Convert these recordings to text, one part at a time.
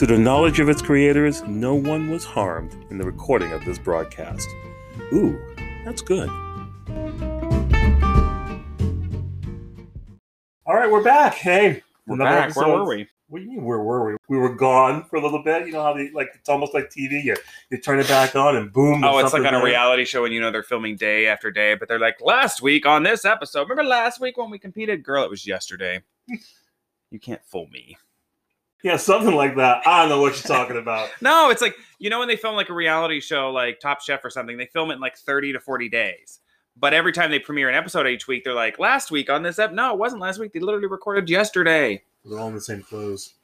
To the knowledge of its creators, no one was harmed in the recording of this broadcast. Ooh, that's good. All right, we're back. Hey, We're back. Where were we? What do you mean? Where were we? We were gone for a little bit. You know how they like it's almost like TV. You you turn it back on and boom. Oh, it's like on a there. reality show, and you know they're filming day after day, but they're like, last week on this episode, remember last week when we competed? Girl, it was yesterday. you can't fool me. Yeah, something like that. I don't know what you're talking about. No, it's like you know when they film like a reality show, like Top Chef or something, they film it in like thirty to forty days. But every time they premiere an episode each week, they're like, last week on this ep. No, it wasn't last week. They literally recorded yesterday. They're all in the same clothes.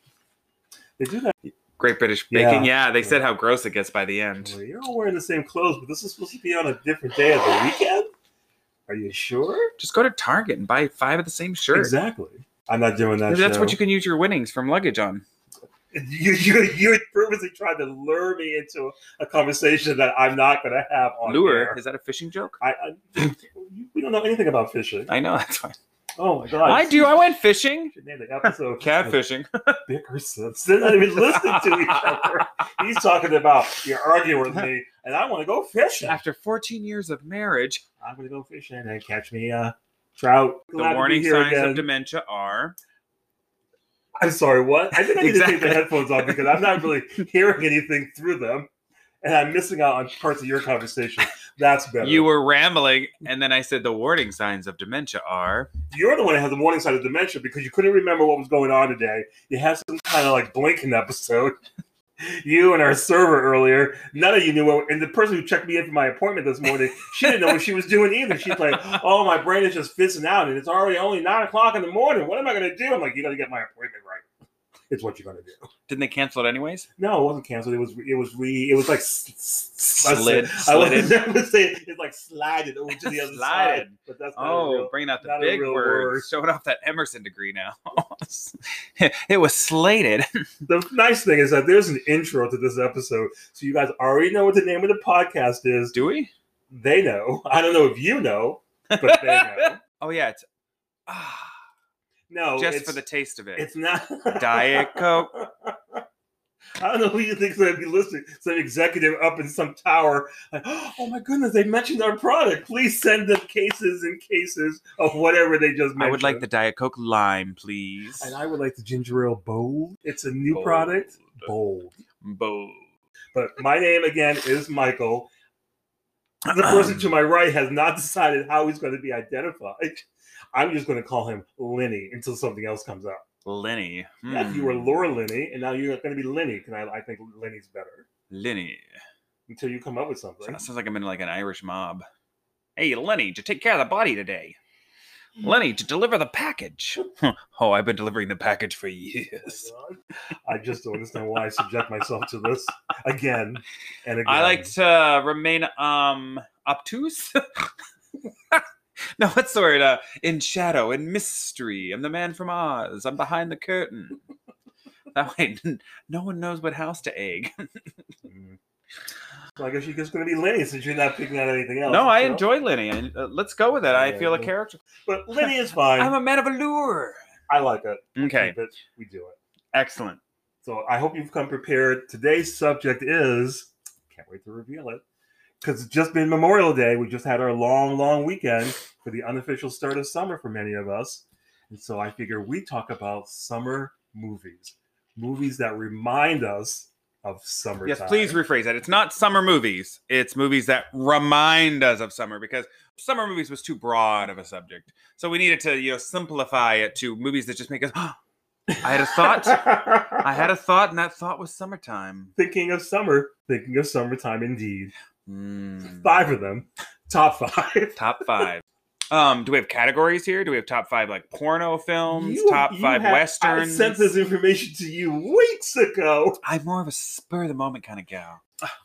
They do that. Great British Yeah. Baking. Yeah, they said how gross it gets by the end. Well, You're all wearing the same clothes, but this is supposed to be on a different day of the weekend. Are you sure? Just go to Target and buy five of the same shirt. Exactly. I'm not doing that. That's show. what you can use your winnings from luggage on. You you you purposely tried to lure me into a conversation that I'm not going to have on Lure. air. Is that a fishing joke? I, I we don't know anything about fishing. I know that's fine. Oh my god! I do. I went fishing. Name the episode Catfishing. Bickersons. They're not even listening to each other. He's talking about you're arguing with me, and I want to go fishing. After 14 years of marriage, I'm going to go fishing and catch me a trout. the Glad to be warning signs again. of dementia are I'm sorry, what? I think I need to take the headphones off because I'm not really hearing anything through them, and I'm missing out on parts of your conversation. That's better. you were rambling, and then I said the warning signs of dementia are. You're the one that has the warning sign of dementia because you couldn't remember what was going on today. You had some kind of like blinking episode. You and our server earlier, none of you knew what, and the person who checked me in for my appointment this morning, she didn't know what she was doing either. She's like, "Oh, my brain is just fizzing out, and it's already only nine o'clock in the morning. What am I going to do?" I'm like, "You got to get my appointment right. It's what you're going to do." Didn't they cancel it anyways? No, it wasn't canceled. It was it was re it was like Slid. I was never say it's like slided over to the other side, but that's not Oh, real- bringing out the big words. word. Showing off that Emerson degree now. it was slated. The nice thing is that there's an intro to this episode, so you guys already know what the name of the podcast is. Do we? They know. I don't know if you know, but they know. Oh, yeah. It's ah, No, just for the taste of it. it's not Diet Coke. I don't know who you think's going to be listening. Some executive up in some tower, like, oh my goodness, they mentioned our product. Please send them cases and cases of whatever they just mentioned. I would like the Diet Coke lime, please. and I would like the ginger ale bold. It's a new Bold. product, bold. Bold. But my name again is Michael. The person to my right has not decided how he's going to be identified. I'm just going to call him Linney until something else comes up. Linney. Yeah, you were Hmm. Laura Linney, and now you're going to be Linney because I, I think Linney's better Linney. until you come up with something. That sounds like I'm in like an Irish mob. Hey, Linney, to take care of the body today. Linney, to deliver the package. oh, I've been delivering the package for Oh years. God. I just don't understand why I subject myself to this again and again. I like to remain um obtuse. no, what's the word? Uh, in shadow, in mystery. I'm the man from Oz. I'm behind the curtain. That way, no one knows what house to egg. Mm. So I guess you're just going to be Linney since you're not picking out anything else. no, I enjoy Linney. and, uh, let's go with it. I Yeah, feel a character. But Linney is fine. I'm a man of allure. I like it. Okay, Keep it. We do it. excellent. So I hope you've come prepared. Today's subject is can't wait to reveal it because it's just been Memorial Day. We just had our long, long weekend for the unofficial start of summer for many of us, and so I figure we talk about summer movies, movies that remind us of summertime. Yes, please rephrase that. It's not summer movies. It's movies that remind us of summer because summer movies was too broad of a subject. So we needed to, you know, simplify it to movies that just make us. I had a thought. I had a thought, and that thought was summertime. thinking of summer, thinking of summertime indeed. Mm. Five of them, top five. Top five. Um, do we have categories here? Do we have top five like porno films, You- top you five had- westerns? I sent this information to you weeks ago. I'm more of a spur of the moment kind of gal.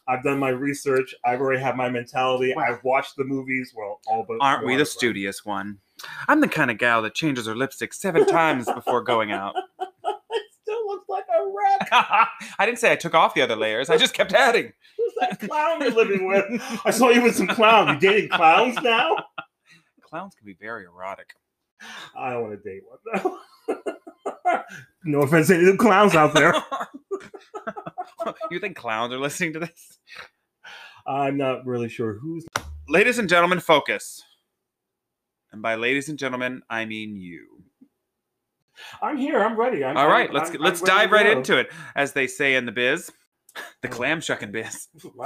I've done my research. I've already had my mentality. Wow. I've watched the movies. Well, all but Aren't we the studious one? I'm the kind of gal that changes her lipstick seven times before going out. It still looks like a wreck. I didn't say I took off the other layers. I just kept adding. Who's that clown you're living with? I saw you with some clowns. You dating clowns now? Clowns can be very erotic. I don't want to date one though. no offense to any the clowns out there. you think clowns are listening to this? I'm not really sure who's. Ladies and gentlemen, focus. And by ladies and gentlemen, I mean you. I'm here. I'm ready. I'm, All right, I'm- let's I'm- let's dive right into it, as they say in the biz, the Oh. clam shucking biz.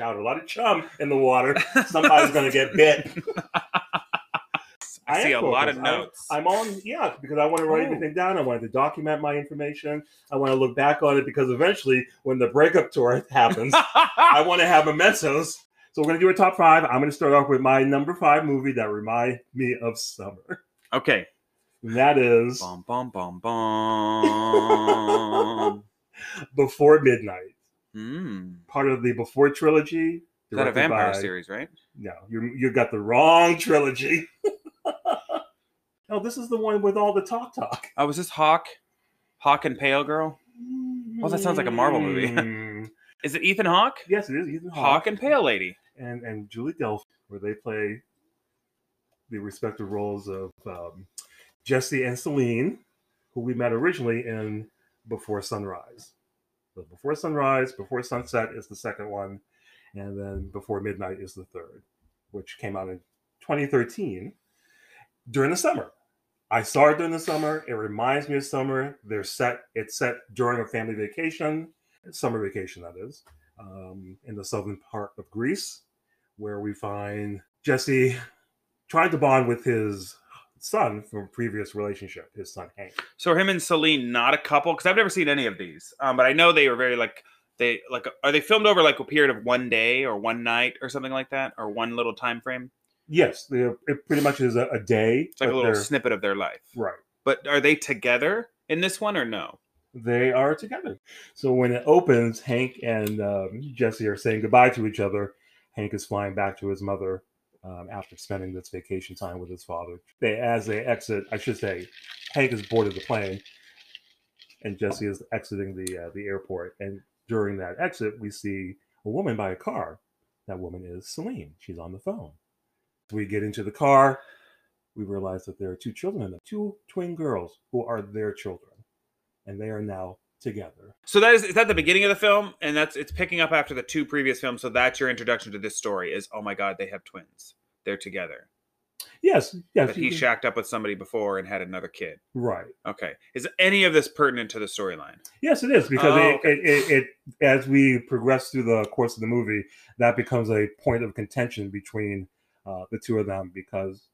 Out a lot of chum in the water. Somebody's gonna get bit. I see a am lot of focused. Notes. I'm, on, yeah, because I want to write Oh. everything down. I wanted to document my information. I want to look back on it because eventually, when the breakup tour happens, I want to have mementos. So we're gonna do a top five. I'm gonna start off with my number five movie that remind me of summer. okay. And that is Bum bum bum bum. Before Midnight, Hmm. part of the Before trilogy. Is that a vampire by- series, right? No, you you got the wrong trilogy. no, this is the one with all the talk talk. Oh, was this Hawk? Hawk and Pale Girl? Oh, that sounds like a Marvel movie. Hmm. Is it Ethan Hawke? yes, it is Ethan Hawk Hawke and Pale Lady. and and Julie Delpy, where they play the respective roles of um, Jesse and Celine, who we met originally in Before Sunrise. So Before Sunrise, Before Sunset is the second one, and then Before Midnight is the third, which came out in 2013 during the summer. I saw it during the summer. It reminds me of summer. They're set. It's set during a family vacation, summer vacation that is, um, in the southern part of Greece, where we find Jesse trying to bond with his son from a previous relationship, his son Hank. So are him and Celine not a couple? Because I've never seen any of these, um, but I know they were very like they like. Are they filmed over like a period of one day or one night or something like that, or one little time frame? Yes, it pretty much is a, a day. It's like a little snippet of their life. right. But are they together in this one or no? They are together. So when it opens, Hank and um, Jesse are saying goodbye to each other. Hank is flying back to his mother um, after spending this vacation time with his father. They, as they exit, I should say, Hank has boarded the plane, and Jesse is exiting the uh, the airport. And during that exit, we see a woman by a car. That woman is Celine. She's on the phone. We get into the car. We realize that there are two children in two twin girls who are their children, and they are now together. So that is is that the beginning of the film, and that's it's picking up after the two previous films. So that's your introduction to this story. Is oh my god, they have twins. They're together. Yes, yes. But he shacked up with somebody before and had another kid. right. Okay. Is any of this pertinent to the storyline? Yes, it is because Oh, it, okay. it, it, it, as we progress through the course of the movie, that becomes a point of contention between uh, the two of them because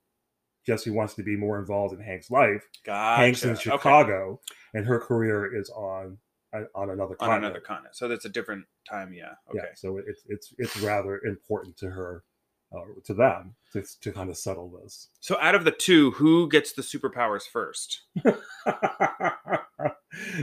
Jesse wants to be more involved in Hank's life. Gotcha. Hank's in Okay. Chicago, and her career is on on on another On continent. another continent. So that's a different time. Yeah. Okay. Yeah, so it's it's it's rather important to her, uh, to them, to to kind of settle this. So out of the two, who gets the superpowers first?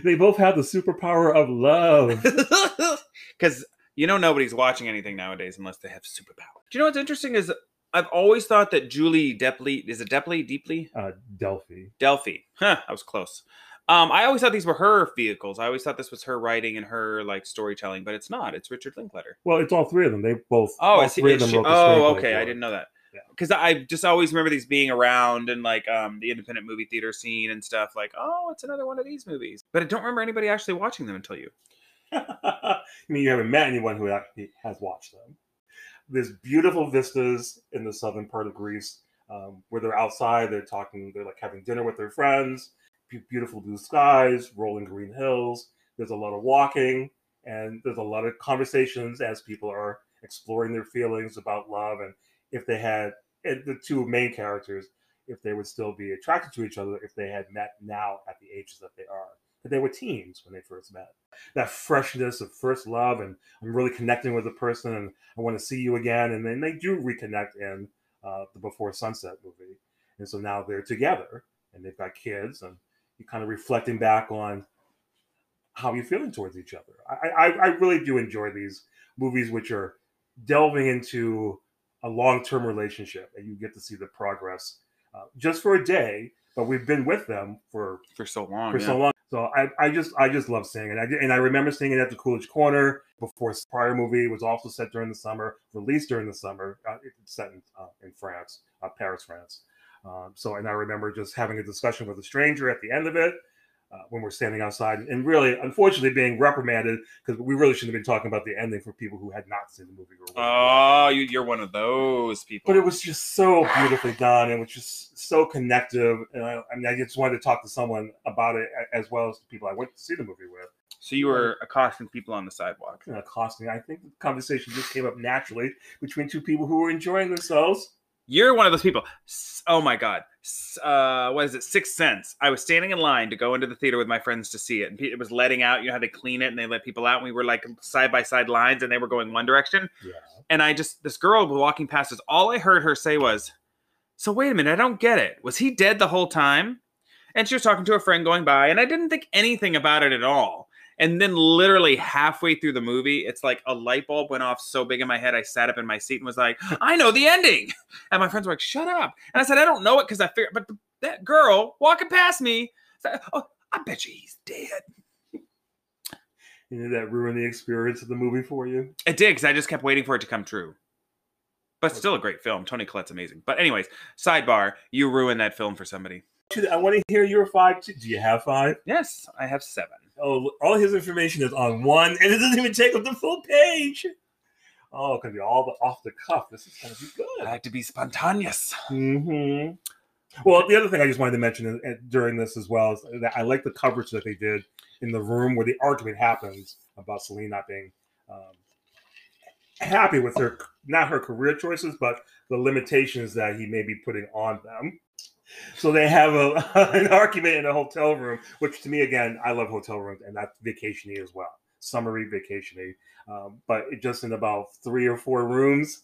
they both have the superpower of love. Because you know nobody's watching anything nowadays unless they have superpowers. Do you know what's interesting is I've always thought that Julie Depley is it Depley Deeply Uh, Delpy. Delpy. Huh, I was close. Um, I always thought these were her vehicles. I always thought this was her writing and her like storytelling, but it's not. It's Richard Linklater. Well, it's all three of them. They both. Oh, all is he, three of them she- wrote the oh, okay. I didn't know that. Yeah. Because I just always remember these being around and like um the independent movie theater scene and stuff. Like, oh, it's another one of these movies. But I don't remember anybody actually watching them until you. I mean, you haven't met anyone who actually has watched them. There's beautiful vistas in the southern part of Greece um, where they're outside. They're talking. They're like having dinner with their friends. Beautiful blue skies, rolling green hills. There's a lot of walking, and there's a lot of conversations as people are exploring their feelings about love and if they had the two main characters, if they would still be attracted to each other if they had met now at the ages that they are. But they were teens when they first met that freshness of first love and I'm really connecting with the person and I want to see you again. And then they do reconnect in uh, the Before Sunset movie. And so now they're together and they've got kids and you're kind of reflecting back on how you're feeling towards each other. I, I, I really do enjoy these movies which are delving into a long-term relationship and you get to see the progress uh, just for a day, but we've been with them for For so long. for yeah. so long. So I, I just I just love seeing it. I, and I remember seeing it at the Coolidge Corner before its prior movie was also set during the summer, released during the summer. Uh, it's set in, uh, in France, uh, Paris, France. Um, so and I remember just having a discussion with a stranger at the end of it uh, when we're standing outside, and really, unfortunately, being reprimanded because we really shouldn't have been talking about the ending for people who had not seen the movie. Oh, you, you're one of those people. but it was just so beautifully done and it was just so connective and I, I mean i just wanted to talk to someone about it as well as the people i went to see the movie with so you were accosting people on the sidewalk. you know, costing i think the conversation just came up naturally between two people who were enjoying themselves You're one of those people. Oh my god. Uh, what is it? Sixth Sense. I was standing in line to go into the theater with my friends to see it, and it was letting out. You know how they clean it and they let people out. And we were like side by side lines, and they were going one direction. yeah And I just this girl was walking past us. All I heard her say was, "So wait a minute, I don't get it. Was he dead the whole time?" And she was talking to a friend going by, and I didn't think anything about it at all. And then, literally halfway through the movie, it's like a light bulb went off so big in my head. I sat up in my seat and was like, "I know the ending." And my friends were like, "Shut up!" And I said, "I don't know it because I figured." But that girl walking past me, said, "Oh, I bet you he's dead." you know that ruined the experience of the movie for you It did because I just kept waiting for it to come true. But still a great film. Toni Collette's amazing. But anyways, sidebar: you ruined that film for somebody. i want to hear your five do you have five? Yes, I have seven. Oh, all his information is on one and it doesn't even take up the full page oh it could be all the off the cuff this is gonna be good. I like to be spontaneous. hmm Well, the other thing I just wanted to mention uh, during this as well is that I like the coverage that they did in the room where the argument happens about Celine not being um, happy with her, not her career choices, but the limitations that he may be putting on them. So they have a, an argument in a hotel room, which to me, again, I love hotel rooms, and that's vacationing as well, summery vacationing. Um, but just in about three or four rooms,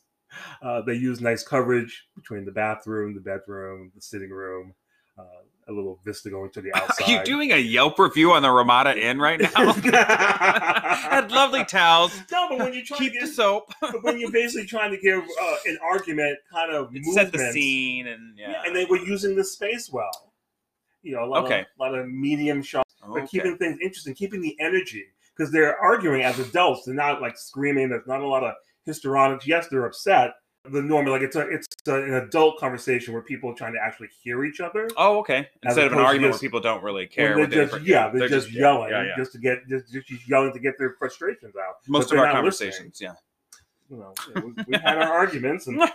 uh, they use nice coverage between the bathroom, the bedroom, the sitting room, uh, a little vista going to the outside. Are you doing a Yelp review on the Ramada Inn right now? Had lovely towels. No, but when you're trying Keep to the soap. but when you're basically trying to give uh, an argument kind of set the scene and yeah. yeah, and they were using the space well. You know, a lot, Okay. of, a lot of medium shots, but Okay. keeping things interesting, keeping the energy because they're arguing as adults. They're not like screaming. There's not a lot of histrionics. Yes, they're upset. The normal, like it's a, it's a, an adult conversation where people are trying to actually hear each other. Oh, okay. Instead of an argument just- where people don't really care. they're they just different- yeah, they're, just, yelling Yeah, yeah. just to get just, just yelling to get their frustrations out. Most of our they're listening. conversations, yeah. You know, we, we had our arguments, and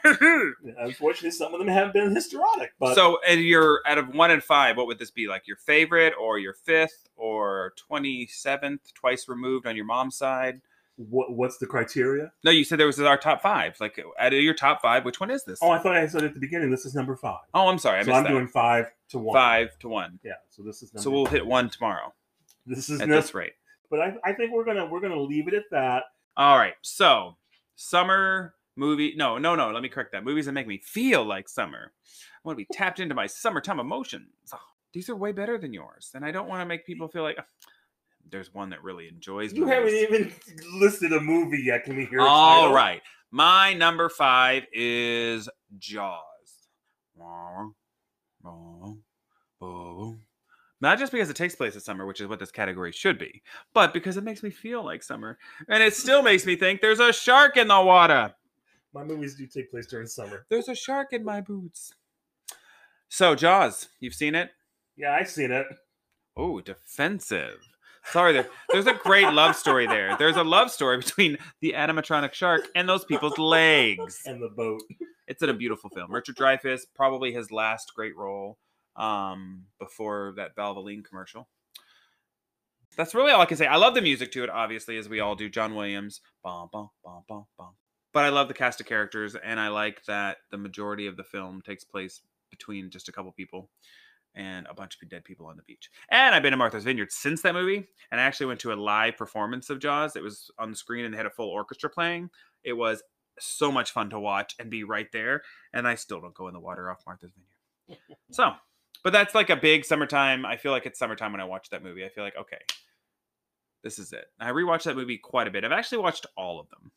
unfortunately, some of them have been histrionic. But so, and you're out of one and five, what would this be? Like your favorite, or your fifth, or twenty seventh, twice removed on your mom's side? What, what's the criteria? No, you said there was our top five. Like out of your top five, which one is this? Oh, I thought I said at the beginning this is number five. Oh, I'm sorry, I so I'm that. doing five to one. five to one. Yeah. So this is number So we'll hit one tomorrow This is at no, this rate. but I, I think we're gonna we're gonna leave it at that. All right. So summer movie. No, no, no. Let me correct that. Movies that make me feel like summer. I want to be tapped into my summertime emotions. Oh, these are way better than yours, and I don't want to make people feel like "Ah, there's one that really enjoys. You haven't even listed a movie yet. Can we hear? All right. My number five is Jaws. Not just because it takes place in summer, which is what this category should be, but because it makes me feel like summer. And it still makes me think there's a shark in the water. My movies do take place during summer. There's a shark in my boots. So, Jaws, you've seen it? Yeah, I've seen it. Oh, defensive. Sorry, there, there's a great love story there. There's a love story between the animatronic shark and those people's legs. And the boat. It's in a beautiful film. Richard Dreyfuss, probably his last great role um, before that Valvoline commercial. That's really all I can say. I love the music to it, obviously, as we all do. John Williams, bum, bum, bum, bum, bum. But I love the cast of characters, and I like that the majority of the film takes place between just a couple people and a bunch of dead people on the beach. And I've been to Martha's Vineyard since that movie, and I actually went to a live performance of Jaws. It was on the screen, and they had a full orchestra playing. It was so much fun to watch and be right there. And I still don't go in the water off Martha's Vineyard. so, but that's like a big summertime. I feel like it's summertime when I watch that movie. I feel like, okay, this is it. I rewatched that movie quite a bit. I've actually watched all of them.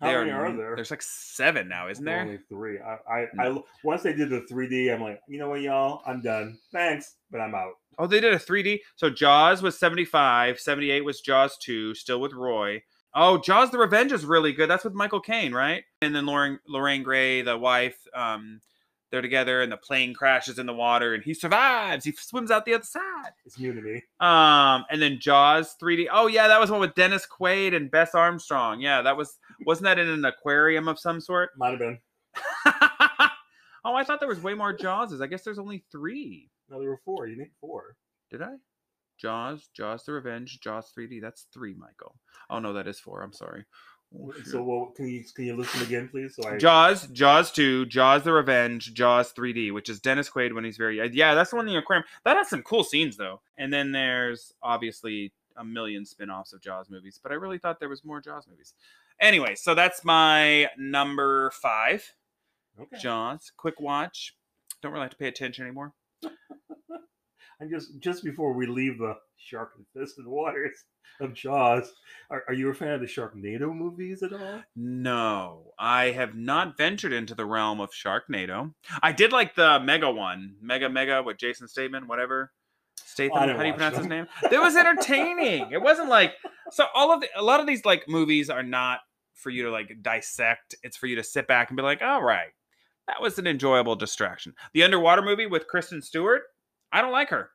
How many are there? There's like seven now, isn't there? Only three. I, I, I once they did the 3D, I'm like, you know what, y'all, I'm done. Thanks, but I'm out. Oh, they did a 3D. So Jaws was 75, 78 was Jaws 2, still with Roy. Oh, Jaws the Revenge is really good. That's with Michael Caine, right? And then Lauren Lorraine Gary, the wife, um, they're together and the plane crashes in the water and he survives. He swims out the other side. It's new to me. Um, and then Jaws 3D. Oh yeah, that was one with Dennis Quaid and Bess Armstrong. Yeah, that was wasn't that in an aquarium of some sort? Might have been. oh, I thought there was way more Jawses. I guess there's only three. No, there were four. You need four. Did I? Jaws, Jaws the Revenge, Jaws 3D. That's three, Michael. Oh no, that is four. I'm sorry. Oh, So, well, can you can you listen again, please? So I Jaws, Jaws 2, Jaws the Revenge, Jaws 3D, which is Dennis Quaid when he's very uh, yeah, that's the one in the aquarium. That has some cool scenes though. And then there's obviously a million spin-offs of Jaws movies, but I really thought there was more Jaws movies. Anyway, so that's my number five. okay. Jaws. Quick watch. Don't really have to pay attention anymore. And just just before we leave the shark infested waters of Jaws, are, are you a fan of the Sharknado movies at all? No, I have not ventured into the realm of Sharknado. I did like the Mega one, Mega Mega with Jason Statham, whatever. Statham, how do you pronounce his name? It was entertaining. it wasn't like so. All of the, a lot of these like movies are not for you to like dissect. It's for you to sit back and be like, all right, that was an enjoyable distraction. The underwater movie with Kristen Stewart, I don't like her.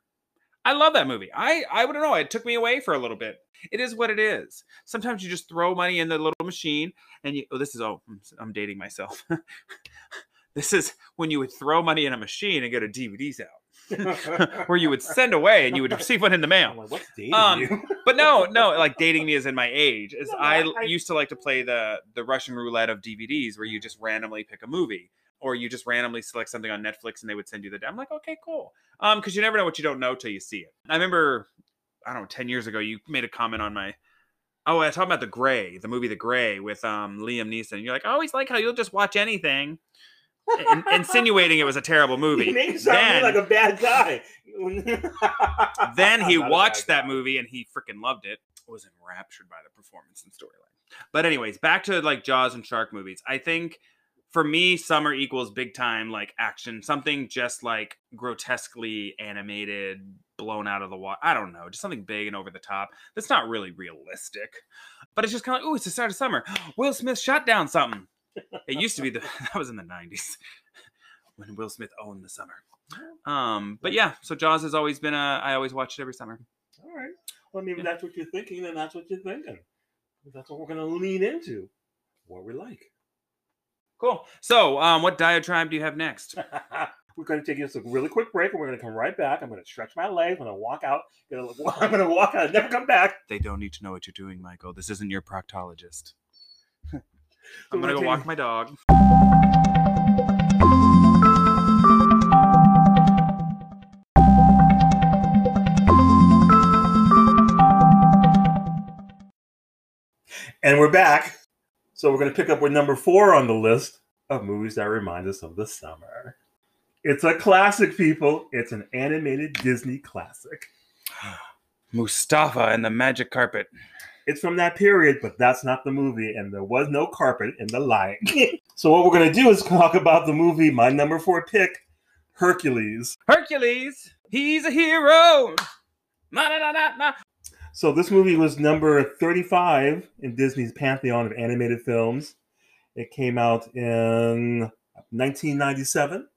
I love that movie. I I wouldn't know. It took me away for a little bit. It is what it is. Sometimes you just throw money in the little machine, and you. Oh, this is oh, I'm, I'm dating myself. this is when you would throw money in a machine and get a DVDs out, where you would send away and you would receive one in the mail. Like, what's dating Um, you? But no, no, like dating me is in my age. Is No, I, I- I- used to like to play the the Russian roulette of DVDs where you just randomly pick a movie or you just randomly select something on Netflix and they would send you the. I'm like, okay, cool. Um, because you never know what you don't know till you see it. I remember, I don't know, ten years ago, you made a comment on my. Oh, I was talking about the Grey, the movie The Grey with um Liam Neeson. And you're like, I always like how you'll just watch anything, in- insinuating it was a terrible movie. Make Then- like a bad guy. then he I'm not a watched that movie and he freaking loved it. Was enraptured by the performance and storyline. But anyways, back to like Jaws and shark movies. I think for me, summer equals big time like action, something just like grotesquely animated, blown out of the water. I don't know, just something big and over the top. That's not really realistic, but it's just kind of like, oh, it's the start of summer. Will Smith shot down something. It used to be the that was in the '90s when Will Smith owned the summer. Um, but yeah, so Jaws has always been a. I always watch it every summer. All right. Well, I mean, if Yeah. that's what you're thinking, then that's what you're thinking. That's what we're going to lean into. What we like. Cool. So, um, what diatribe do you have next? we're going to take just a really quick break, and we're going to come right back. I'm going to stretch my legs. I'm going to walk out. I'm going to walk out and never come back. They don't need to know what you're doing, Michael. This isn't your proctologist. So I'm gonna go walk my dog. And we're back. So we're going to pick up with number four on the list of movies that remind us of the summer. It's a classic, people. It's an animated Disney classic. Mustafa and the magic carpet. It's from that period, but that's not the movie, and there was no carpet in The King. so what we're going to do is talk about the movie, my number four pick, Hercules. Hercules, he's a hero. Na, na, na, na, na. So this movie was number 35 in Disney's pantheon of animated films. It came out in 1997.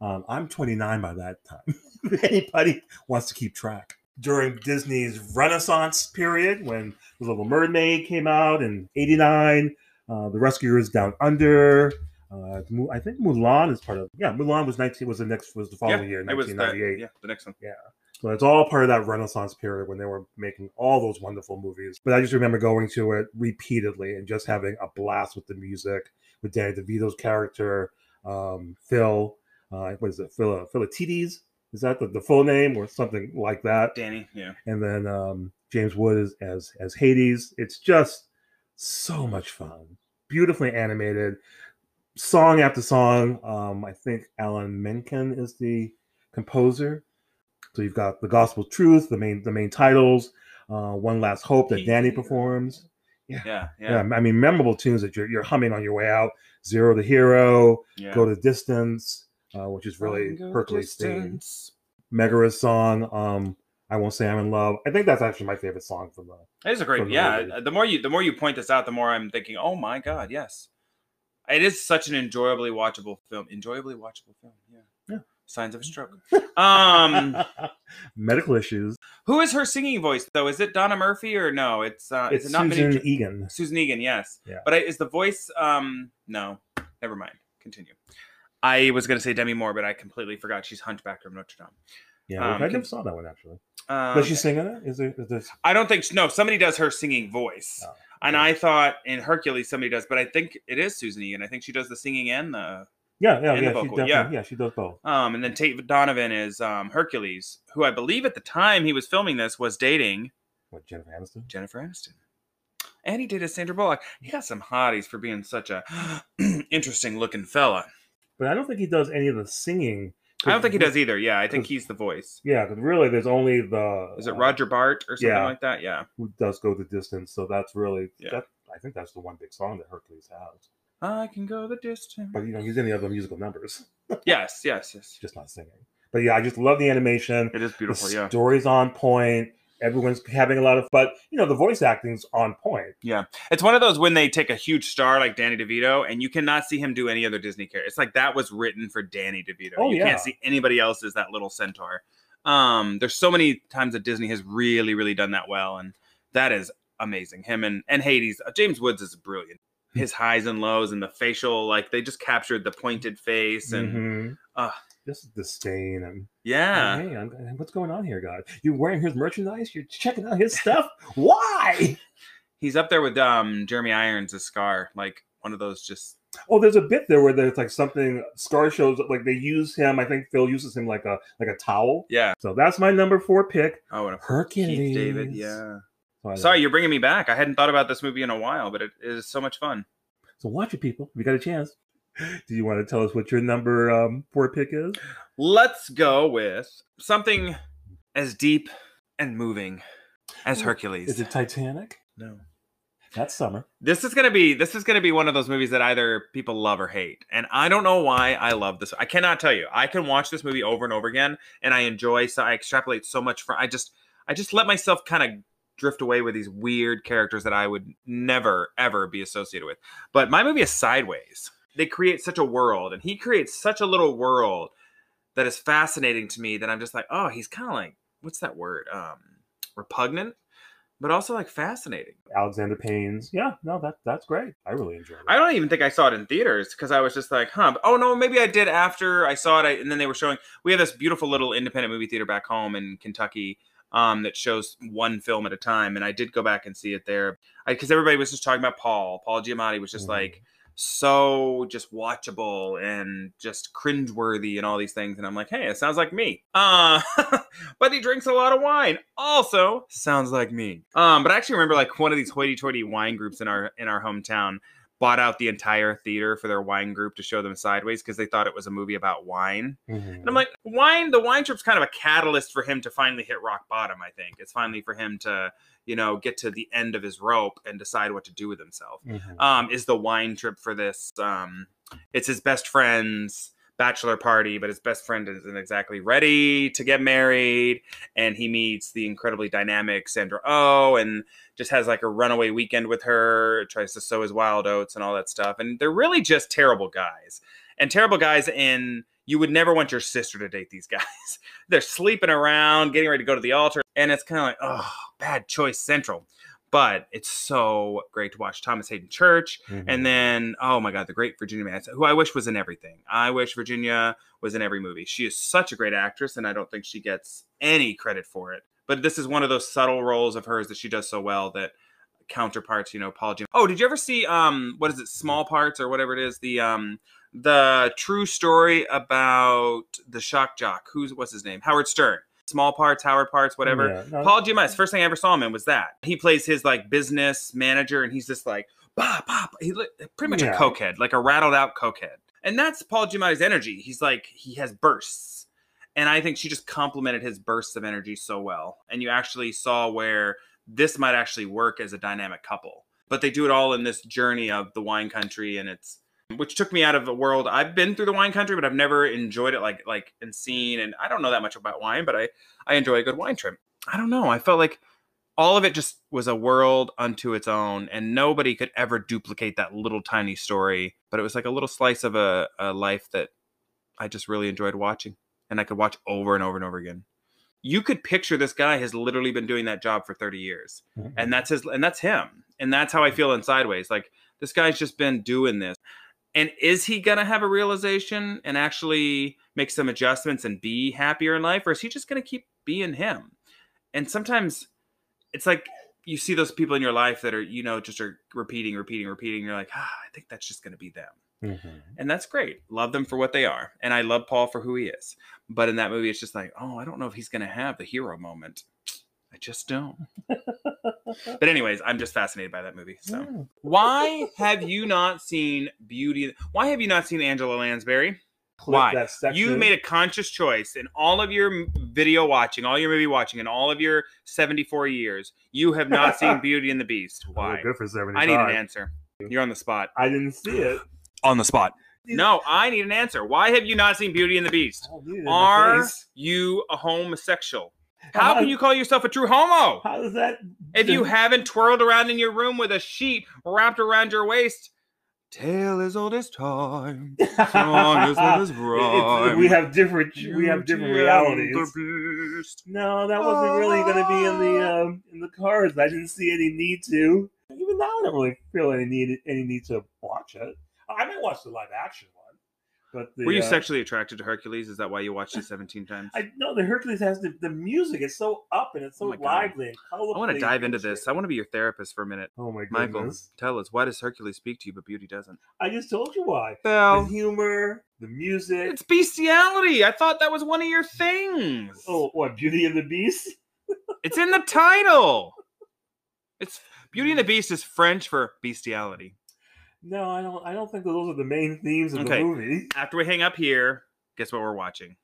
Um, I'm 29 by that time. if anybody wants to keep track. During Disney's Renaissance period, when The Little Mermaid came out in 89, uh, The Rescuers Down Under. Uh, I think Mulan is part of. Yeah, Mulan was 19. Was the next was the following year, it was the, yeah, the next one. Yeah. So it's all part of that Renaissance period when they were making all those wonderful movies. But I just remember going to it repeatedly and just having a blast with the music, with Danny DeVito's character, um, Phil, uh, what is it, Phil, Philatides? Is that the, the full name or something like that? Danny, yeah. And then um, James Wood as, as as Hades. It's just so much fun, beautifully animated, song after song. Um, I think Alan Menken is the composer. So you've got the Gospel Truth, the main the main titles, uh, One Last Hope that Danny performs. Yeah, yeah, Yeah, I mean memorable tunes that you're, you're humming on your way out. Zero to Hero, yeah. Go to Distance, uh, which is really Hercules theme. distance. Megara's song, um, I Won't Say I'm in Love. I think that's actually my favorite song from the It is a great, from the yeah. movie. The more you, the more you point this out, the more I'm thinking, oh my god, yes. It is such an enjoyably watchable film. Enjoyably watchable film. Yeah. Yeah. Signs of a stroke. Um, Medical issues. who is her singing voice though? Is it Donna Murphy or no? It's uh, it's is it not Susan Minnie Jo- Egan. Susan Egan, yes. Yeah. But is the voice? Um, no. Never mind. Continue. I was gonna say Demi Moore, but I completely forgot she's Hunchback of Notre Dame. Yeah, Um, I never can- saw that one actually. Um, Does she sing in it? Is it? Is this? I don't think no. Somebody does her singing voice, Oh, and. I thought in Hercules somebody does, but I think it is Susan Egan. I think she does the singing and the Yeah, yeah, And yeah. She yeah. yeah. she does both. um, and then Tate Donovan is um, Hercules, who I believe at the time he was filming this was dating What Jennifer Aniston? Jennifer Aniston, and he did dated Sandra Bullock. He got some hotties for being such a interesting looking fella. But I don't think he does any of the singing. I don't think he does either. Yeah, I think he's the voice. Yeah, because really, there's only the. Is it uh, Roger Bart or something yeah. like that? Yeah. who does go the distance? So that's really. Yeah. That, I think that's the one big song that Hercules has. I can go the distance. But you know, he's in the other musical numbers, Yes, yes, yes. just not singing. But yeah, I just love the animation. It is beautiful. the Yeah. story's on point. Everyone's having a lot of, but you know, the voice acting's on point. Yeah, it's one of those when they take a huge star like Danny DeVito and you cannot see him do any other Disney character. It's like that was written for Danny DeVito. Oh, you yeah. can't see anybody else as that little centaur. Um, there's so many times that Disney has really, really done that well, and that is amazing. Him and and Hades, uh, James Woods is brilliant. His highs and lows and the facial, like they just captured the pointed face and Mhm. Ah. just disdain and yeah. hey, I'm, what's going on here, God? You're wearing his merchandise? You're checking out his stuff? Why? He's up there with um Jeremy Irons a Scar, like one of those just Oh, there's a bit there where there's like something Scar shows like they use him. I think Phil uses him like a like a towel. yeah. So that's my number four pick, Oh, and a Hercules. Keith David, yeah. Sorry, you're bringing me back. I hadn't thought about this movie in a while, but it is so much fun. So watch it, people. If you got a chance. Do you want to tell us what your number um, four pick is? Let's go with something as deep and moving as Hercules. Is it Titanic? no. That's summer. This is gonna be this is gonna be one of those movies that either people love or hate, and I don't know why I love this. I cannot tell you. I can watch this movie over and over again, and I enjoy. So I extrapolate so much from. I just I just let myself kind of drift away with these weird characters that I would never ever be associated with. But my movie is Sideways. They create such a world, and he creates such a little world that is fascinating to me. That I'm just like, oh, he's kind of like what's that word? Um, repugnant, but also like fascinating. Alexander Payne's. Yeah, no, that that's great. I really enjoyed it. I don't even think I saw it in theaters because I was just like, huh. Oh no, maybe I did after I saw it. I, and then they were showing. We have this beautiful little independent movie theater back home in Kentucky um, that shows one film at a time, and I did go back and see it there because everybody was just talking about Paul. Paul Giamatti was just Mhm. like so just watchable and just cringeworthy and all these things. And I'm like, hey, it sounds like me. Uh, but he drinks a lot of wine. Also, sounds like me. Um, but I actually remember like one of these hoity-toity wine groups in our in our hometown bought out the entire theater for their wine group to show them sideways because they thought it was a movie about wine. Mhm. And I'm like, wine, the wine trip's kind of a catalyst for him to finally hit rock bottom, I think. It's finally for him to, you know, get to the end of his rope and decide what to do with himself. Mhm. Um, is the wine trip for this. Um, it's his best friend's bachelor party, but his best friend isn't exactly ready to get married. And he meets the incredibly dynamic Sandra Oh and just has like a runaway weekend with her, tries to sow his wild oats and all that stuff. And they're really just terrible guys. And terrible guys in you would never want your sister to date these guys. They're sleeping around, getting ready to go to the altar, and it's kind of like, oh, bad choice central. But it's so great to watch Thomas Haden Church, Mhm. and then oh my god, the great Virginia Madsen, who I wish was in everything. I wish Virginia was in every movie. She is such a great actress, and I don't think she gets any credit for it. But this is one of those subtle roles of hers that she does so well that counterparts, you know, Paul Jim. Oh, did you ever see um what is it, Small Parts or whatever it is? The um the true story about the shock jock. Who's what's his name? Howard Stern. Small parts, Howard parts, whatever. Yeah, no, Paul Giamatti. First thing I ever saw him in was that. He plays his like business manager, and he's just like bah bah. He li- pretty much Yeah. a cokehead, like a rattled out cokehead, and that's Paul Giamatti's energy. He's like he has bursts, and I think she just complemented his bursts of energy so well. And you actually saw where this might actually work as a dynamic couple, but they do it all in this journey of the wine country, and it's which took me out of the world. I've been through the wine country, but I've never enjoyed it like like and seen. And I don't know that much about wine, but I I enjoy a good wine trip. I don't know. I felt like all of it just was a world unto its own and nobody could ever duplicate that little tiny story but it was like a little slice of a, a life that i just really enjoyed watching and i could watch over and over and over again you could picture this guy has literally been doing that job for 30 years mm-hmm. and that's his and that's him and that's how i feel in sideways like this guy's just been doing this and is he gonna have a realization and actually make some adjustments and be happier in life or is he just gonna keep being him and sometimes it's like you see those people in your life that are you know just are repeating repeating repeating you're like ah, i think that's just gonna be them Mhm. and that's great. Love them for what they are, and I love Paul for who he is. But in that movie, it's just like, oh, I don't know if he's gonna have the hero moment. I just don't. but anyways, I'm just fascinated by that movie. So, Yeah. why have you not seen Beauty? Why have you not seen Angela Lansbury? Why? You made a conscious choice in all of your video watching, all your movie watching, in all of your 74 years. You have not seen Beauty and the Beast. Oh, Why? good for seventy. I need an answer. You're on the spot. I didn't see it. On the spot. No, I need an answer. Why have you not seen Beauty and the Beast? I don't need it in my Are you a homosexual? How- How can you call yourself a true homo? How does that? If you haven't twirled around in your room with a sheet wrapped around your waist, tale as old as time, song as old as rhyme. we have different. We have different realities. No, that wasn't really going to be in the um, in the cards. I didn't see any need to. Even now, I don't really feel any need any need to watch it. I might watch the live action but the, Were you uh, sexually attracted to Hercules? Is that why you watched it 17 times? I, I know the Hercules has the, the music. It's so up and it's so Oh lively and colorful. want to dive into this. I want to be your therapist for a minute. Oh my god. Michael, tell us why does Hercules speak to you, but Beauty doesn't? I just told you why. Well, the humor, the music. it's bestiality. I thought that was one of your things. Oh, what Beauty and the Beast? It's in the title. It's Beauty and the Beast is French for bestiality. No, I don't. I don't think those are the main themes of Okay. the movie. After we hang up here, guess what we're watching?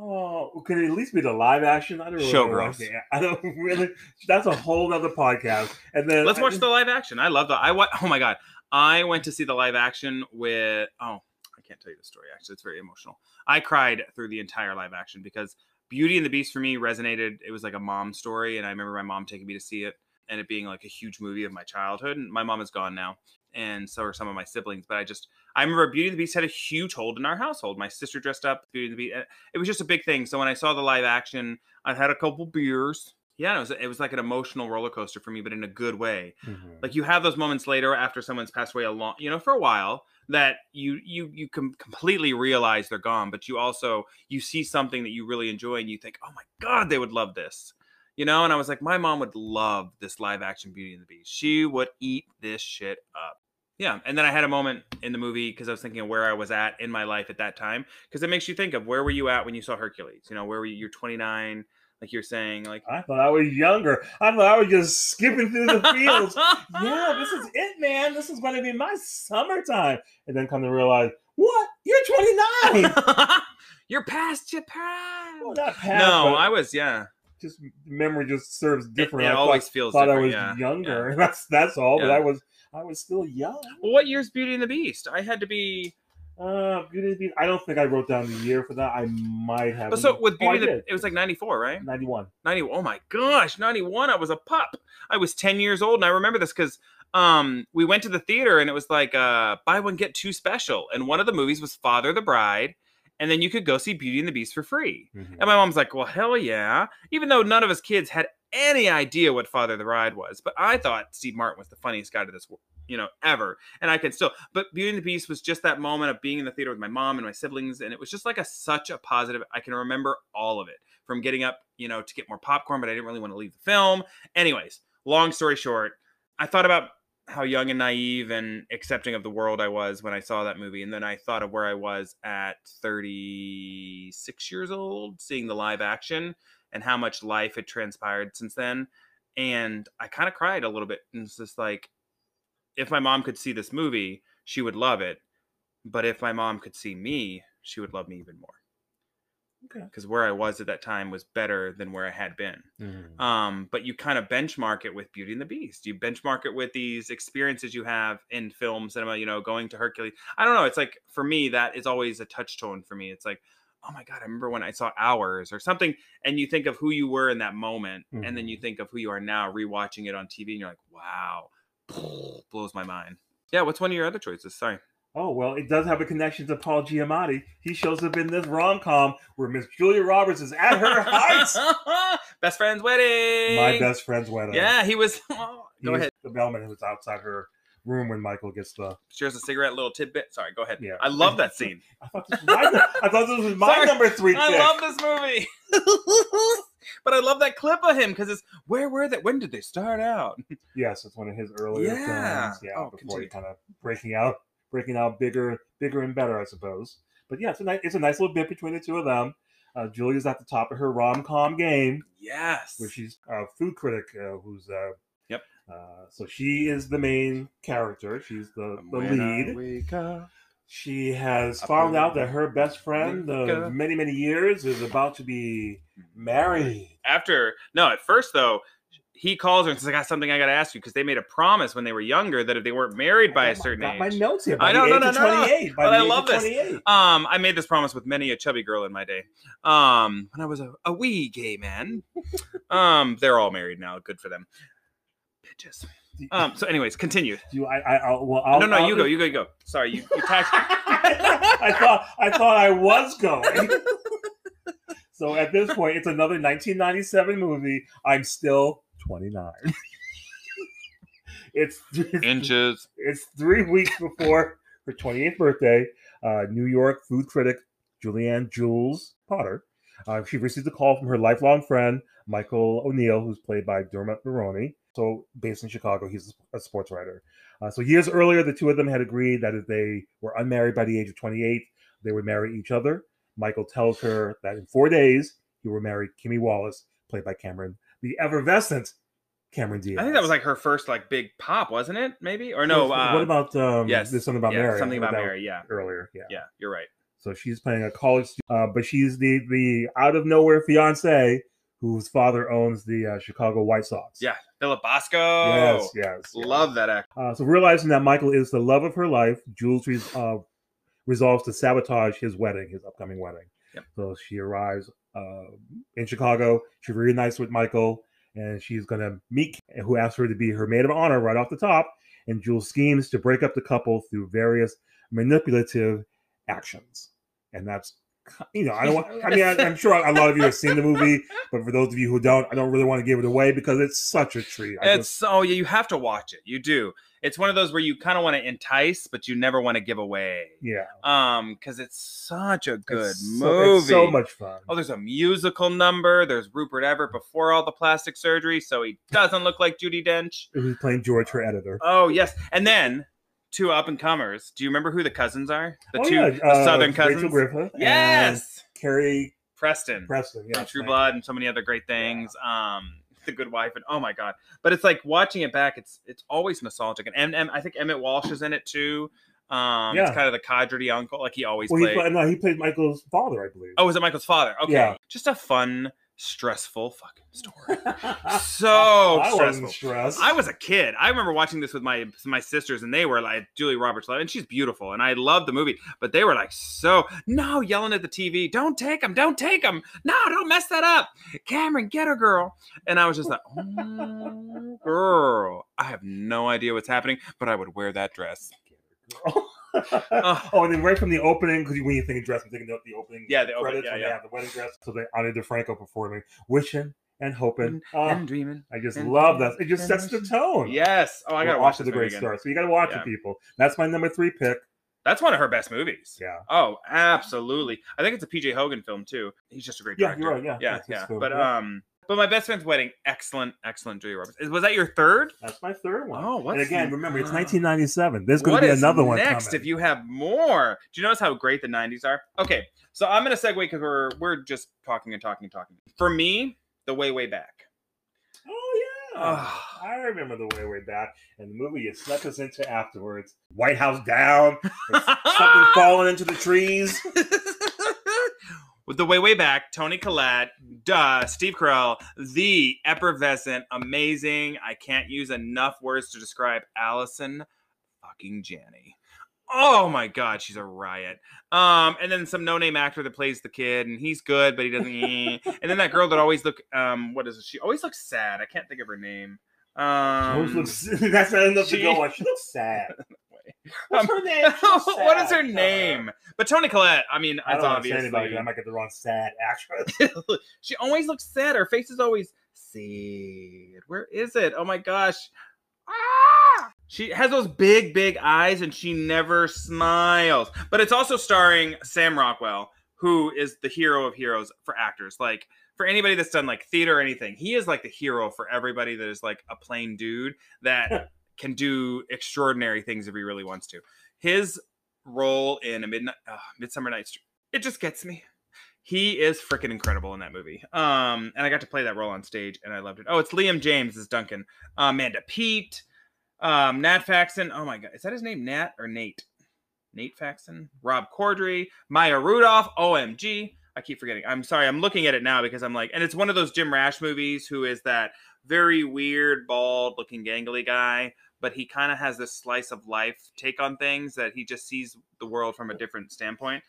Oh, could it at least be the live action? I don't really wanna watch Showgirls. the- I don't really. That's a whole other podcast. And then Let's watch the live action. I love the I wa- oh my god. I went to see the live action with oh, I can't tell you the story actually. It's very emotional. I cried through the entire live action because Beauty and the Beast for me resonated. It was like a mom story and I remember my mom taking me to see it and it being like a huge movie of my childhood. And my mom is gone now and so are some of my siblings, but I just I remember Beauty and the Beast had a huge hold in our household. My sister dressed up Beauty and the Beast. It was just a big thing. So when I saw the live action, I had a couple beers. Yeah, it was it was like an emotional roller coaster for me, but in a good way Mhm. like you have those moments later after someone's passed away a long you know for a while that you you you can completely realize they're gone but you also you see something that you really enjoy and you think oh my god they would love this you know and i was like my mom would love this live action beauty and the beast she would eat this shit up yeah and then i had a moment in the movie because i was thinking of where i was at in my life at that time because it makes you think of where were you at when you saw hercules you know where were you you're 29 like you're saying like I thought I was younger. I thought I was just skipping through the fields. yeah, this is it, man. This is going to be my summertime. And then come to realize, what? You're 29. You're past your prime. well, not past, no, I was yeah. just memory just serves It, different. it I thought- always feels thought, I was yeah, younger. yeah. That's that's all. But I was I was still young. Well, what year's Beauty and the Beast? I had to be. Uh, Beauty and the Beast. I don't think I wrote down the year for that. I might have. But so with Oh, Beauty, and the, it was like '94, right? 91. 90. Oh my gosh, 91. I was a pup. I was 10 years old, and I remember this because um we went to the theater and it was like uh buy one get two special, and one of the movies was Father the Bride, and then you could go see Beauty and the Beast for free. And my mom's like, well, hell yeah. Even though none of us kids had any idea what Father the Ride was. But I thought Steve Martin was the funniest guy to this, wo- you know, ever. And I can still, but Beauty and the Beast was just that moment of being in the theater with my mom and my siblings. And it was just like a such a positive, I can remember all of it from getting up, you know, to get more popcorn, but I didn't really want to leave the film. Anyways, long story short, I thought about how young and naive and accepting of the world I was when I saw that movie. And then I thought of where I was at 36 years old, seeing the live action and how much life had transpired since then. And I kind of cried a little bit. And it's just like, if my mom could see this movie, she would love it. But if my mom could see me, she would love me even more. Okay. Because where I was at that time was better than where I had been. Mhm. Um, but you kind of benchmark it with Beauty and the Beast. You benchmark it with these experiences you have in film cinema, you know, going to Hercules. I don't know. It's like, for me, that is always a touchstone for me. It's like, oh my god, I remember when I saw Hours or something, and you think of who you were in that moment, and then you Mhm. think of who you are now, rewatching it on TV, and you're like, wow, blows my mind. Yeah, what's one of your other choices? Sorry. Oh well, it does have a connection to Paul Giamatti. He shows up in this rom com where Miss Julia Roberts is at her height. best friend's wedding. My best friend's wedding. Yeah, he was. go He's ahead. The bellman who was outside her room when Michael gets the. Shares a cigarette, little tidbit. Sorry, go ahead. Yeah. I love that scene. I thought this was my, I thought this was my Sorry. number three. I pick. love this movie. but I love that clip of him because it's where were they? When did they start out? Yes, it's one of his earlier Yeah. films. Yeah, Oh, before he kind of breaking out, breaking out bigger, bigger and better, I suppose. But yeah, it's a nice, it's a nice little bit between the two of them. Uh, Julia's at the top of her rom com game, Yes. where she's a food critic uh, who's. Uh. Uh, so she is the main character. She's the, the lead. She has I found out that her best friend wake of many, many years is about to be married. After no, at first though, he calls her and says, "I got something I got to ask you," because they made a promise when they were younger that if they weren't married by I a got certain got age. my notes here. I By know, the no, age no, of no, no. 28. By But the I love this. Um, I made this promise with many a chubby girl in my day. Um, when I was a, a wee gay man. um, they're all married now. Good for them. Bitches. Um. So, anyways, continue. Do I? I I'll, well, I'll, no, no, I'll you go. You go. You go. Sorry, you. you tax- I thought I thought I was going. so at this point, it's another 1997 movie. I'm still 29. it's, it's inches. it's three weeks before her 28th birthday. Uh, New York food critic Julianne Jules Potter. Uh, she received a call from her lifelong friend Michael O'Neal, who's played by Dermot Mulroney. So based in Chicago, he's a sports writer. Uh, so years earlier, the two of them had agreed that if they were unmarried by the age of 28, they would marry each other. Michael tells her that in four days he will marry Kimmy Wallace, played by Cameron, the effervescent Cameron Diaz. I think that was like her first like big pop, wasn't it? Maybe or no? What Uh, about um? yes. There's something about yeah, Mary. Something about Mary. Yeah. earlier. Yeah. Yeah. You're right. So she's playing a college, uh, but she's the the out of nowhere fiance whose father owns the uh, Chicago White Sox. Yeah. Philip Bosco. Yes. Yes. yes. Love that act. Uh, so realizing that Michael is the love of her life, Jules uh, resolves to sabotage his wedding, his upcoming wedding. Yep. So she arrives uh, in Chicago. She reunites with Michael, and she's going to meet who asks her to be her maid of honor right off the top. And Jules schemes to break up the couple through various manipulative actions, and that's you know I don't. Want, I mean, I, I'm sure a lot of you have seen the movie, but for those of you who don't, I don't really want to give it away because it's such a treat. I It's so yeah, you have to watch it. You do. It's one of those where you kind of want to entice, but you never want to give away. yeah, Um, because it's such a good It's so- movie. it's so much fun. Oh, there's a musical number. There's Rupert Everett before all the plastic surgery, so he doesn't look like Judi Dench. who's playing George, her editor. Oh yes, and then two up and comers. Do you remember who the cousins are? The oh, two yeah, the uh, Southern cousins. Rachel Griffith. yes, Carrie Preston. Preston. Yeah, True Blood and so many other great things. Um, The Good Wife and oh my god! But it's like watching it back. It's it's always nostalgic. And I think Emmet Walsh is in it too. Um, Yeah. it's kind of the cadre uncle, like he always Well, he, played. played, no, he played Michael's father, I believe. oh, was it Michael's father? Okay, Yeah. just a fun, stressful fucking story. so I stressful. wasn't stressed. I was a kid. I remember watching this with my my sisters, and they were like Julie Roberts, and she's beautiful, and I loved the movie. But they were like so no, yelling at the TV, "Don't take him! Don't take him! No, don't mess that up, Cameron, get her, girl!" And I was just like, "Oh, girl, I have no idea what's happening, but I would wear that dress." oh, and then right from the opening, because when you think of dress, I'm thinking of the opening. Yeah, the opening, credits yeah, when yeah. they have the wedding dress. So they Ani DiFranco performing, wishing and hoping. And, Oh, and dreaming. I just love that. It just and sets the tone. Yes. Oh, I gotta We're watch off to the great again. start. So you got to watch Yeah. it, people. That's my number three pick. That's one of her best movies. Yeah. Oh, absolutely. I think it's a PJ Hogan film too. He's just a great Yeah, director. you're right. Yeah, yeah, yeah. film, But yeah. um, but my best friend's wedding, excellent, excellent. Julia Roberts. Is- Was that your third? That's my third one. Oh, what's and again, remember, it's uh, 1997. There's going to be another one next if you have more. Do you notice how great the 90s are? Okay, so I'm gonna segue because we're we're just talking and talking and talking. For me, the way way back. Oh yeah, Ah. I remember the way way back, and the movie you snuck us into afterwards. White House down, something falling into the trees. With the way way back, Toni Collette, duh, Steve Carell, the effervescent, amazing. I can't use enough words to describe Allison fucking Janney. Oh my god, she's a riot. Um, and then some no-name actor that plays the kid, and he's good, but he doesn't. eh. and then that girl that always look um, what is it? She always looks sad. I can't think of her name. She Um, looks, that's not enough she- to go on. She looks sad. Um, What's her name? She what is her Tell name? But Toni Collette. I mean, I it's don't want to say anybody. I might get the wrong sad actress. she always looks sad. Her face is always sad. Where is it? Oh my gosh. Ah! She has those big, big eyes and she never smiles. But it's also starring Sam Rockwell, who is the hero of heroes for actors. Like, for anybody that's done like theater or anything, he is like the hero for everybody that is like a plain dude that can do extraordinary things if he really wants to. His role in a midnight, uh, Midsummer Night's it just gets me. He is freaking incredible in that movie. Um, and I got to play that role on stage, and I loved it. Oh, it's Liam James as Duncan, Amanda Peet, um, Nat Faxon. Oh my god, is that his name? Nat or Nate? Nate Faxon, Rob Corddry, Maya Rudolph. OMG, I keep forgetting. I'm sorry. I'm looking at it now because I'm like, and it's one of those Jim Rash movies. Who is that very weird, bald-looking, gangly guy? But he kind of has this slice of life take on things that he just sees the world from a different standpoint.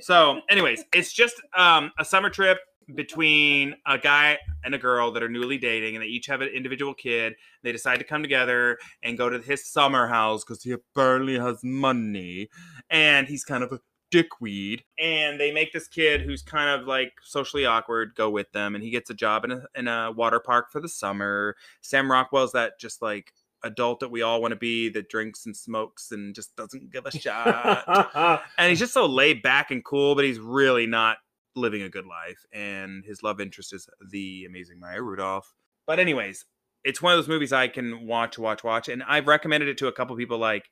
So, anyways, it's just um, a summer trip between a guy and a girl that are newly dating, and they each have an individual kid. They decide to come together and go to his summer house because he apparently has money, and he's kind of a dickweed. And they make this kid who's kind of like socially awkward go with them, and he gets a job in a, in a water park for the summer. Sam Rockwell's that just like adult that we all want to be that drinks and smokes and just doesn't give a shot and he's just so laid back and cool, but he's really not living a good life. And his love interest is the amazing Maya Rudolph. But anyways, it's one of those movies I can watch, watch, watch, and I've recommended it to a couple people. Like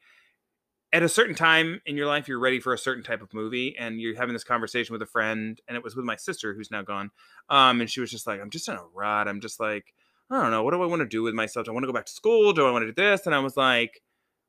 at a certain time in your life, you're ready for a certain type of movie, and you're having this conversation with a friend, and it was with my sister who's now gone. Um, and she was just like, "I'm just in a rut. I'm just like." I don't know. What do I want to do with myself? Do I want to go back to school? Do I want to do this? And I was like,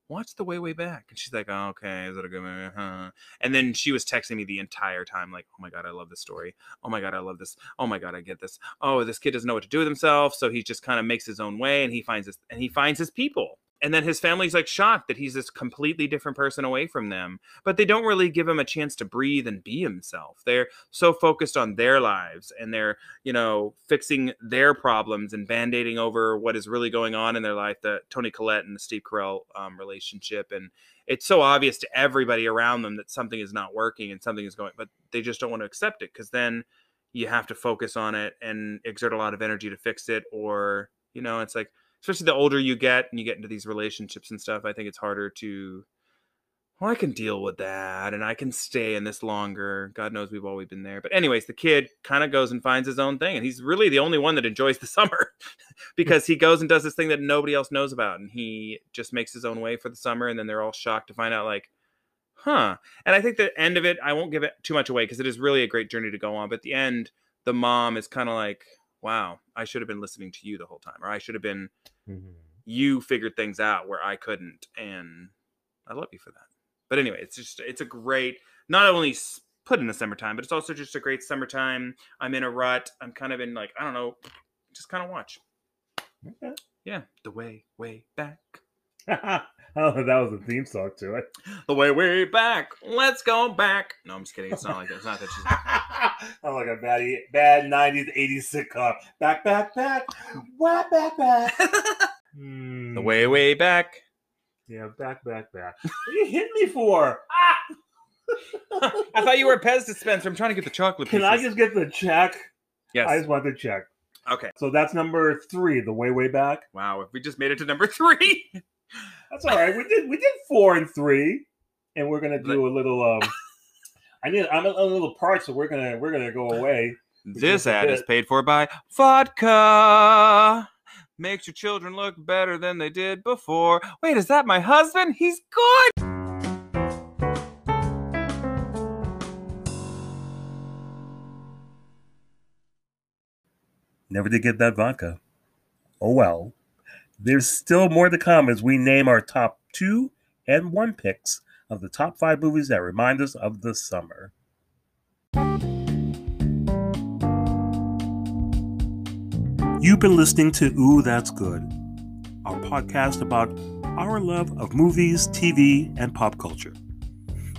watch the way way back and she's like oh, okay is that a good movie huh. and then she was texting me the entire time like oh my god i love this story oh my god i love this oh my god i get this oh this kid doesn't know what to do with himself so he just kind of makes his own way and he finds his and he finds his people and then his family's like shocked that he's this completely different person away from them but they don't really give him a chance to breathe and be himself. They're so focused on their lives and they're you know fixing their problems and band-aiding over what is really going on in their life the toni collette and the steve carell um, relationship and it's so obvious to everybody around them that something is not working and something is going but they just don't want to accept it because then you have to focus on it and exert a lot of energy to fix it or you know it's like especially the older you get and you get into these relationships and stuff i think it's harder to well, I can deal with that and I can stay in this longer. God knows we've always been there. But, anyways, the kid kind of goes and finds his own thing. And he's really the only one that enjoys the summer mm. because he goes and does this thing that nobody else knows about. And he just makes his own way for the summer. And then they're all shocked to find out, like, huh. And I think the end of it, I won't give it too much away because it is really a great journey to go on. But at the end, the mom is kind of like, wow, I should have been listening to you the whole time. Or I should have been, mm-hmm. you figured things out where I couldn't. And I love you for that. But anyway, it's just it's a great not only put in the summertime, but it's also just a great summertime. I'm in a rut. I'm kind of in like I don't know, just kind of watch. Okay. Yeah, the way way back, oh, that was a theme song to it. the way way back. Let's go back. No, I'm just kidding. It's not like that. It's not that she's. oh, like a bad, bad 90s, 80s sitcom. Back, back, back. Wah, back, back. Hmm. the way way back. Yeah, back, back, back. What you hit me for? Ah! I thought you were a Pez dispenser. I'm trying to get the chocolate. Can I just get the check? Yes. I just want the check. Okay. So that's number three, the way, way back. Wow. If we just made it to number three. That's all right. We did we did four and three, and we're gonna do a little. um I need. I'm a, a little part, so we're gonna we're gonna go away. This ad is paid for by vodka. Makes your children look better than they did before. Wait, is that my husband? He's good. Never did get that vodka. Oh well. There's still more to come as we name our top two and one picks of the top five movies that remind us of the summer. You've been listening to Ooh, That's Good, our podcast about our love of movies, TV, and pop culture.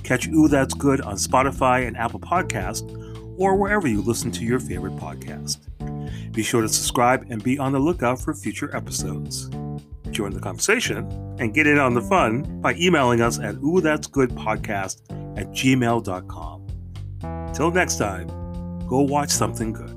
Catch Ooh That's Good on Spotify and Apple Podcast or wherever you listen to your favorite podcast. Be sure to subscribe and be on the lookout for future episodes. Join the conversation and get in on the fun by emailing us at ooh that's good podcast at gmail.com. Till next time, go watch something good.